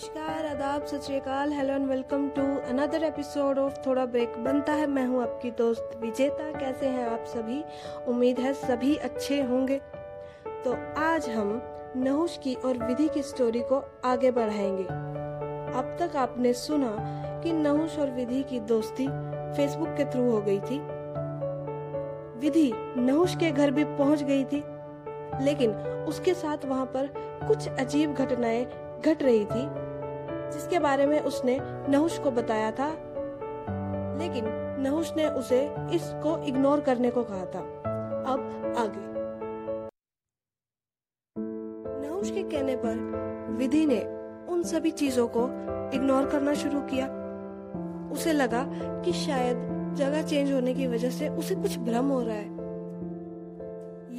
नमस्कार, आदाब, सत श्रीकाल hello and welcome to another episode of थोड़ा ब्रेक। बनता है, मैं हूँ आपकी दोस्त विजेता। कैसे हैं आप सभी? उम्मीद है सभी अच्छे होंगे। तो आज हम नहुष की और विधि की स्टोरी को आगे बढ़ाएँगे। अब तक आपने सुना कि नहुष और विधि की दोस्ती फेसबुक के थ्रू हो गई थी। विधि नहुष के घर भी पहुँच गई थी। लेकिन उसके साथ वहाँ पर कुछ अजीब घटनाएँ घट रही थी। जिसके बारे में उसने नहुष को बताया था। लेकिन नहुष ने उसे इसको इग्नोर करने को कहा था। अब आगे। नहुष के कहने पर विधि ने उन सभी चीज़ों को इग्नोर करना शुरू किया। उसे लगा कि शायद जगह चेंज होने की वजह से उसे कुछ भ्रम हो रहा है।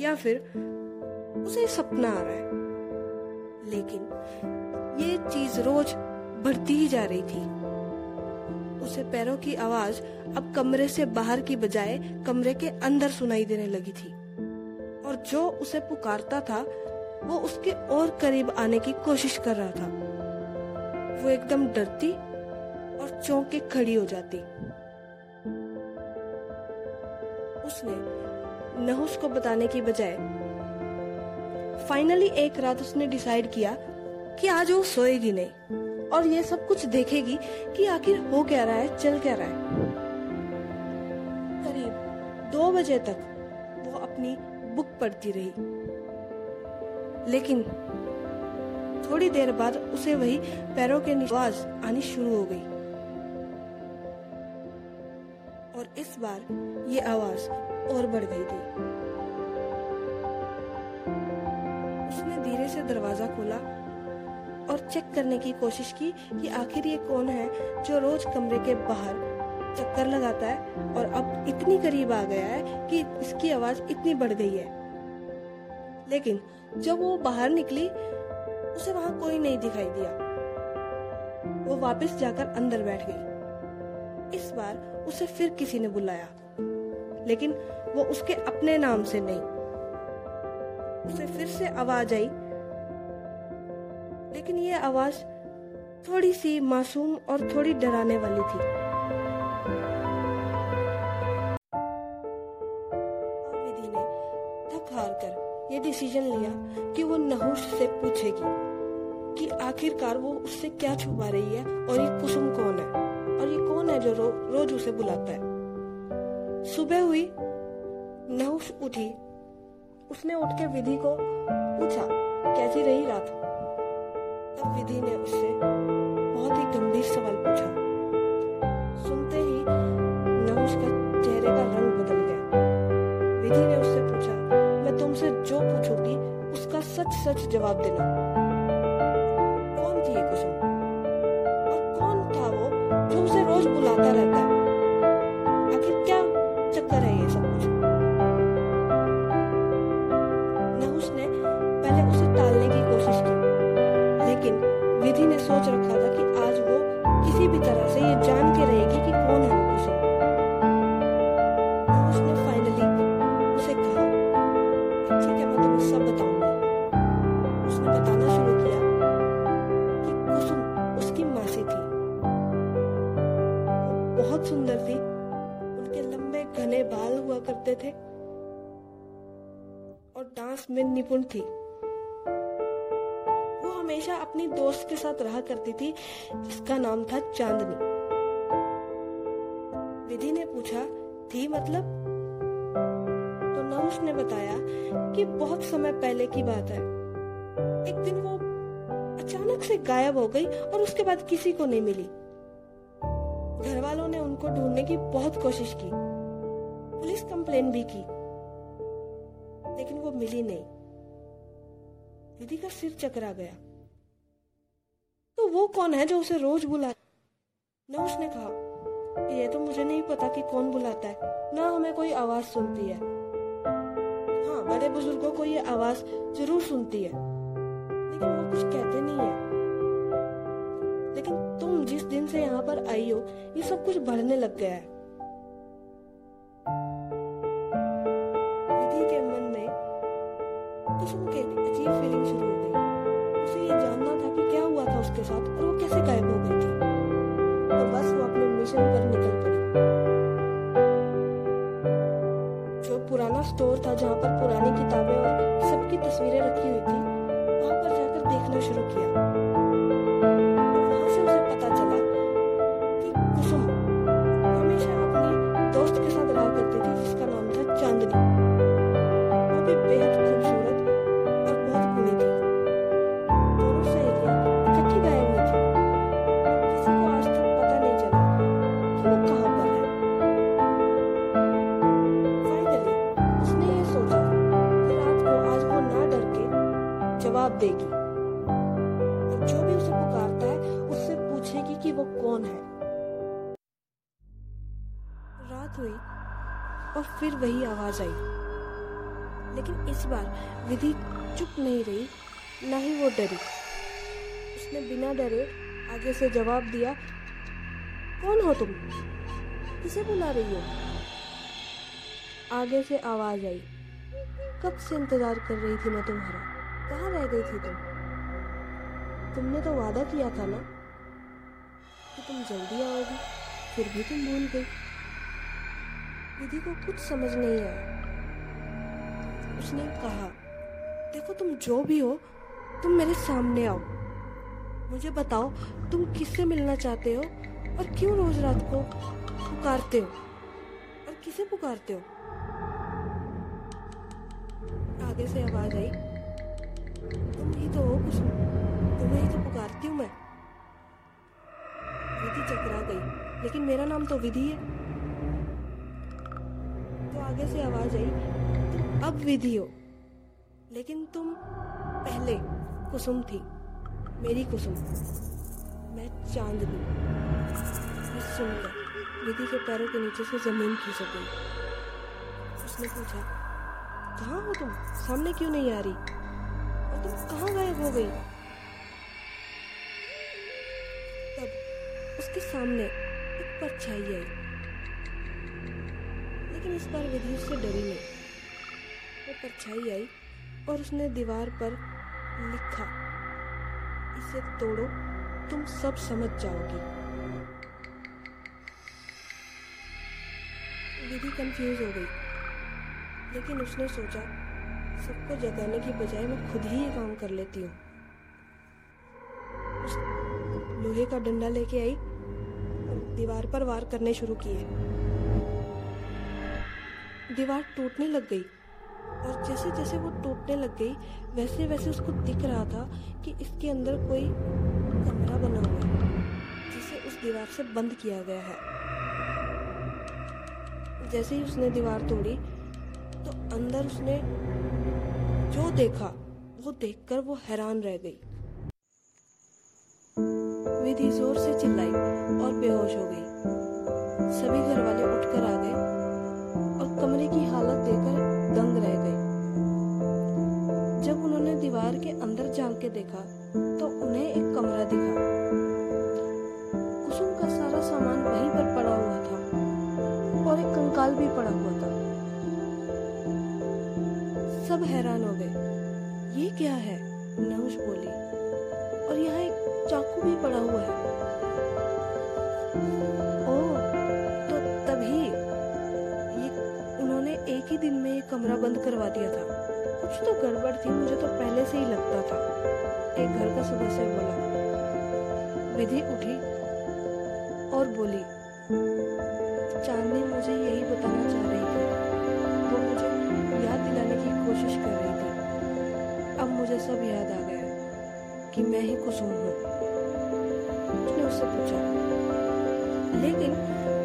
या फिर उसे सपना आ रहा है। लेकिन ये चीज़ रोज बढ़ती ही जा रही थी। उसे पैरों की आवाज़ अब कमरे से बाहर की बजाय कमरे के अंदर सुनाई देने लगी थी। और जो उसे पुकारता था, वो उसके और करीब आने की कोशिश कर रहा था। वो एकदम डरती और चौंक के खड़ी हो जाती। उसने नहुस को बताने की बजाय फाइनली एक रात उसने डिसाइड किया कि आज वो सोएगी नहीं। और ये सब कुछ देखेगी कि आखिर हो क्या रहा है, चल क्या रहा है। करीब दो बजे तक वो अपनी बुक पढ़ती रही। लेकिन थोड़ी देर बाद उसे वही पैरों के आवाज़ आनी शुरू हो गई। और इस बार ये आवाज़ और बढ़ गई थी। उसने धीरे से दरवाज़ा खोला और चेक करने की कोशिश की कि आखिर ये कौन है जो रोज कमरे के बाहर चक्कर लगाता है और अब इतनी करीब आ गया है कि इसकी आवाज़ इतनी बढ़ गई है। लेकिन जब वो बाहर निकली, उसे वहाँ कोई नहीं दिखाई दिया। वो वापस जाकर अंदर बैठ गई। इस बार उसे फिर किसी ने बुलाया, लेकिन वो उसके अपने नाम से नहीं। उसे फिर से आवाज़ आई लेकिन ये आवाज़ थोड़ी सी मासूम और थोड़ी डराने वाली थी। विधि ने थक हार कर ये डिसीज़न लिया कि वो नहुष से पूछेगी कि आखिरकार वो उससे क्या छुपा रही है और ये कुसुम कौन है? और ये कौन है जो रो, रोज उसे बुलाता है? सुबह हुई नहुष उठी। उसने उठ के विधि को पूछा कैसी रही रात? तब विधि ने उससे बहुत ही गंभीर सवाल पूछा। सुनते ही नहुष का चेहरे का रंग बदल गया। विधि ने उससे पूछा, मैं तुमसे जो पूछूँगी, उसका सच सच जवाब देना। उसने बताना शुरू किया कि कुसुम उसकी मासी थी। बहुत सुंदर थी। उनके लंबे घने बाल हुआ करते थे और डांस में निपुण थी। वो हमेशा अपनी दोस्त के साथ रहा करती थी, जिसका नाम था चांदनी। विधि ने पूछा, थी मतलब? तो नहुष ने बताया कि बहुत समय पहले की बात है। एक दिन वो अचानक से गायब हो गई और उसके बाद किसी को नहीं मिली। घर वालों ने उनको ढूँढने की बहुत कोशिश की। पुलिस कंप्लेन भी की, लेकिन वो मिली नहीं। विधि का सिर चकरा गया। तो वो कौन है जो उसे रोज बुला? न उसने कहा, ये तो मुझे नहीं पता कि कौन बुलाता है। ना हमें कोई आवाज़ सुनती है। हाँ बड़े बुज़ुर्गों को ये आवाज़ ज़रूर सुनती है। वो कुछ कहते नहीं है। लेकिन तुम जिस दिन से यहाँ पर आई हो, ये सब कुछ बढ़ने लग गया है। वो कैसे गायब हो गई थी। बस वो अपने निकल पुराना स्टोर था जहाँ पर पुरानी किताबें और सबकी तस्वीरें रखी हुई थी देखना शुरू किया। वो कौन है? रात हुई और फिर वही आवाज़ आई। लेकिन इस बार विधि चुप नहीं रही, ना ही वो डरी। उसने बिना डरे आगे से जवाब दिया, कौन हो तुम? किसे बुला रही हो? आगे से आवाज़ आई, कब से इंतज़ार कर रही थी मैं तुम्हारा? कहाँ रह गई थी तुम? तुमने तो वादा किया था ना? कि तुम जल्दी आओगी? फिर भी तुम भूल गई। विधि को कुछ समझ नहीं आया। उसने कहा, देखो तुम जो भी हो, तुम मेरे सामने आओ। मुझे बताओ, तुम किससे मिलना चाहते हो और क्यों रोज रात को पुकारते हो? और किसे पुकारते हो? आगे से आवाज़ आई, तुम ही तो हो कुछ तुम्हें ही तो पुकारती हूँ मैं। विधि चकरा गई, लेकिन मेरा नाम तो विधि है। तो आगे से आवाज़ आई, तुम अब विधि हो, लेकिन तुम पहले कुसुम थी, मेरी कुसुम। मैं चांदनी ये सुनकर विधि के पैरों के नीचे से ज़मीन खींच गई उसने पूछा, कहाँ हो तुम? सामने क्यों नहीं आ रही? और तुम कहाँ गायब हो गई? उसके सामने एक परछाई आई। लेकिन इस बार विधि उससे डरी नहीं। वो परछाई आई और उसने दीवार पर लिखा, इसे तोड़ो, तुम सब समझ जाओगी। विधि कंफ्यूज हो गई। लेकिन उसने सोचा, सबको जगाने की बजाय मैं खुद ही ये काम कर लेती हूँ। लोहे का डंडा लेके आई दीवार पर वार करने शुरू किए। दीवार टूटने लग गई। और जैसे जैसे वो टूटने लग गई वैसे वैसे उसको दिख रहा था कि इसके अंदर कोई कमरा बना हुआ है, जिसे उस दीवार से बंद किया गया है। जैसे ही उसने दीवार तोड़ी तो अंदर उसने जो देखा, वो देखकर वो हैरान रह गई। विधि ज़ोर से चिल्लाई और बेहोश हो गई। सभी घर वाले उठकर आ गए और कमरे की हालत देखकर दंग रह गए। जब उन्होंने दीवार के अंदर झाँक के देखा तो उन्हें एक कमरा दिखा। कुसुम का सारा सामान वहीं पर पड़ा हुआ था और एक कंकाल भी पड़ा हुआ था। सब हैरान हो गए। ये क्या है? नहुष बोली। और यहाँ एक चाकू भी पड़ा हुआ है। ओह तो तभी ये उन्होंने एक ही दिन में ये कमरा बंद करवा दिया था। कुछ तो गड़बड़ थी, मुझे तो पहले से ही लगता था। एक घर का सदस्य बोला। विधि उठी और बोली चांदनी मुझे यही बताना चाह रही थी। वो मुझे याद दिलाने की कोशिश कर रही थी। अब मुझे सब याद आ गया कि मैं ही कुसुम हूँ। उसने उससे पूछा, लेकिन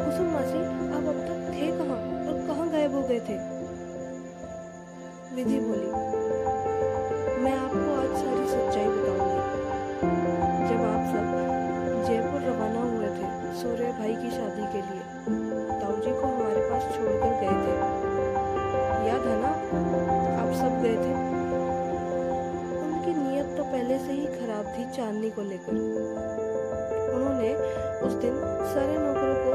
कुसुम मासी अब अब तक थे कहाँ? और कहाँ गायब हो गए थे? विधि बोली खराब थी चांदनी को लेकर। उन्होंने उस दिन सारे नौकरों को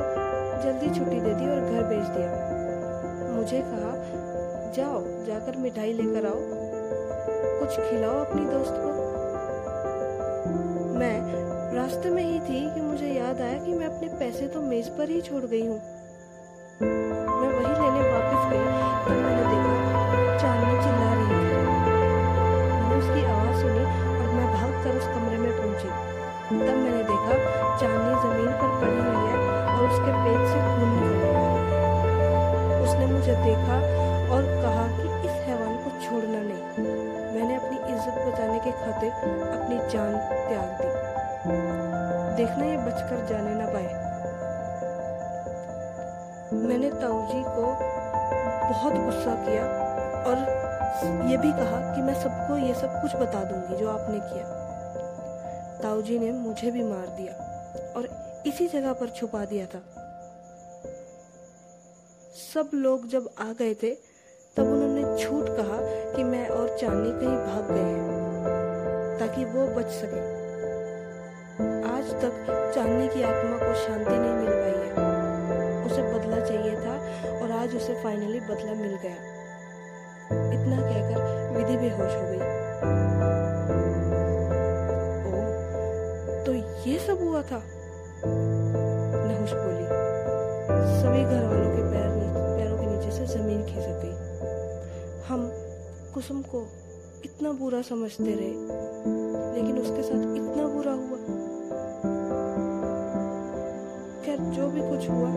जल्दी छुट्टी दे दी और घर भेज दिया। मुझे कहा, जाओ, जाकर मिठाई लेकर आओ। कुछ खिलाओ अपनी दोस्त को। मैं रास्ते में ही थी कि मुझे याद आया कि मैं अपने पैसे तो मेज पर ही छोड़ गई हूँ। उसके पेट से खून निकल उसने मुझे देखा और कहा कि इस हैवान को छोड़ना नहीं। मैंने अपनी इज़्ज़त बचाने के खातिर अपनी जान त्याग दी। देखना ये बचकर जाने ना पाए। मैंने ताऊ जी को बहुत गुस्सा किया और ये भी कहा कि मैं सबको ये सब कुछ बता दूँगी जो आपने किया। ताऊजी ने मुझे भी मार दिया और इसी जगह पर छुपा दिया था। सब लोग जब आ गए थे, तब उन्होंने झूठ कहा कि मैं और चांदनी कहीं भाग गए हैं, ताकि वो बच सके। आज तक चांदनी की आत्मा को शांति नहीं मिल पाई है। उसे बदला चाहिए था और आज उसे फाइनली बदला मिल गया। इतना कहकर विधि बेहोश हो गई। ओ तो ये सब हुआ था? नहुष बोली, सभी घर वालों के पैर ज़मीन खिसक गई हम कुसुम को इतना बुरा समझते रहे, लेकिन उसके साथ इतना बुरा हुआ। खैर, जो भी कुछ हुआ,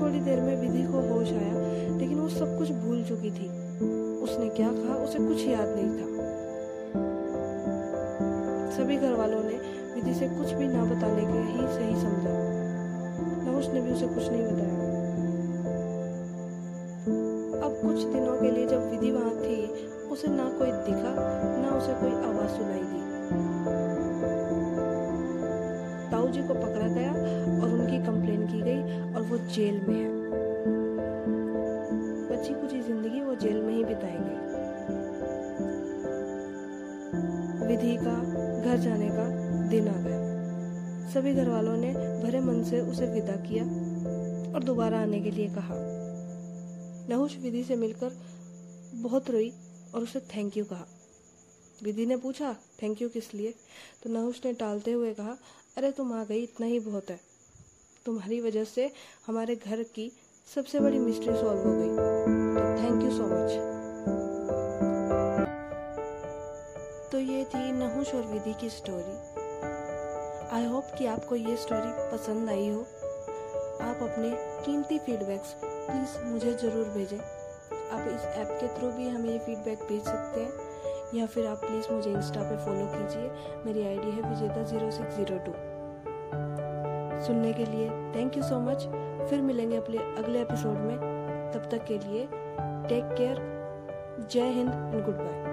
थोड़ी देर में विधि को होश आया, लेकिन वो सब कुछ भूल चुकी थी। उसने क्या कहा, उसे कुछ याद नहीं था। सभी घर वालों ने विधि से कुछ भी ना बताने के ही सही समझा। नहुष ने भी उसे कुछ नहीं बताया। कुछ दिनों के लिए जब विधि वहाँ थी, उसे ना कोई दिखा, ना उसे कोई आवाज़ सुनाई दी। ताऊ जी को पकड़ा गया और उनकी कंप्लेन की गई और वो जेल में है। बची कुछ ज़िंदगी वो जेल में ही बिताएँगे। विधि का, घर जाने का दिन आ गया। सभी घर वालों ने भरे मन से उसे विदा किया और दोबारा आने के लिए कहा। नहुष विधि से मिलकर बहुत रोई और उसे थैंक यू कहा। विधि ने पूछा थैंक यू किस लिए? तो नहुष ने टालते हुए कहा, अरे तुम आ गई, इतना ही बहुत है। तुम्हारी वजह से हमारे घर की सबसे बड़ी मिस्ट्री सॉल्व हो गई। तो थैंक यू सो मच तो ये थी नहुष और विधि की स्टोरी आई होप कि आपको ये स्टोरी पसंद आई हो। आप अपने कीमती फीडबैक्स प्लीज़ मुझे ज़रूर भेजें। आप इस ऐप के थ्रू भी हमें ये फीडबैक भेज सकते हैं, या फिर आप प्लीज़ मुझे इंस्टा पे फॉलो कीजिए। मेरी आईडी है विजेता ज़ीरो सिक्स ज़ीरो टू सुनने के लिए थैंक यू सो मच फिर मिलेंगे अपने अगले एपिसोड में। तब तक के लिए टेक केयर जय हिंद एंड गुड बाय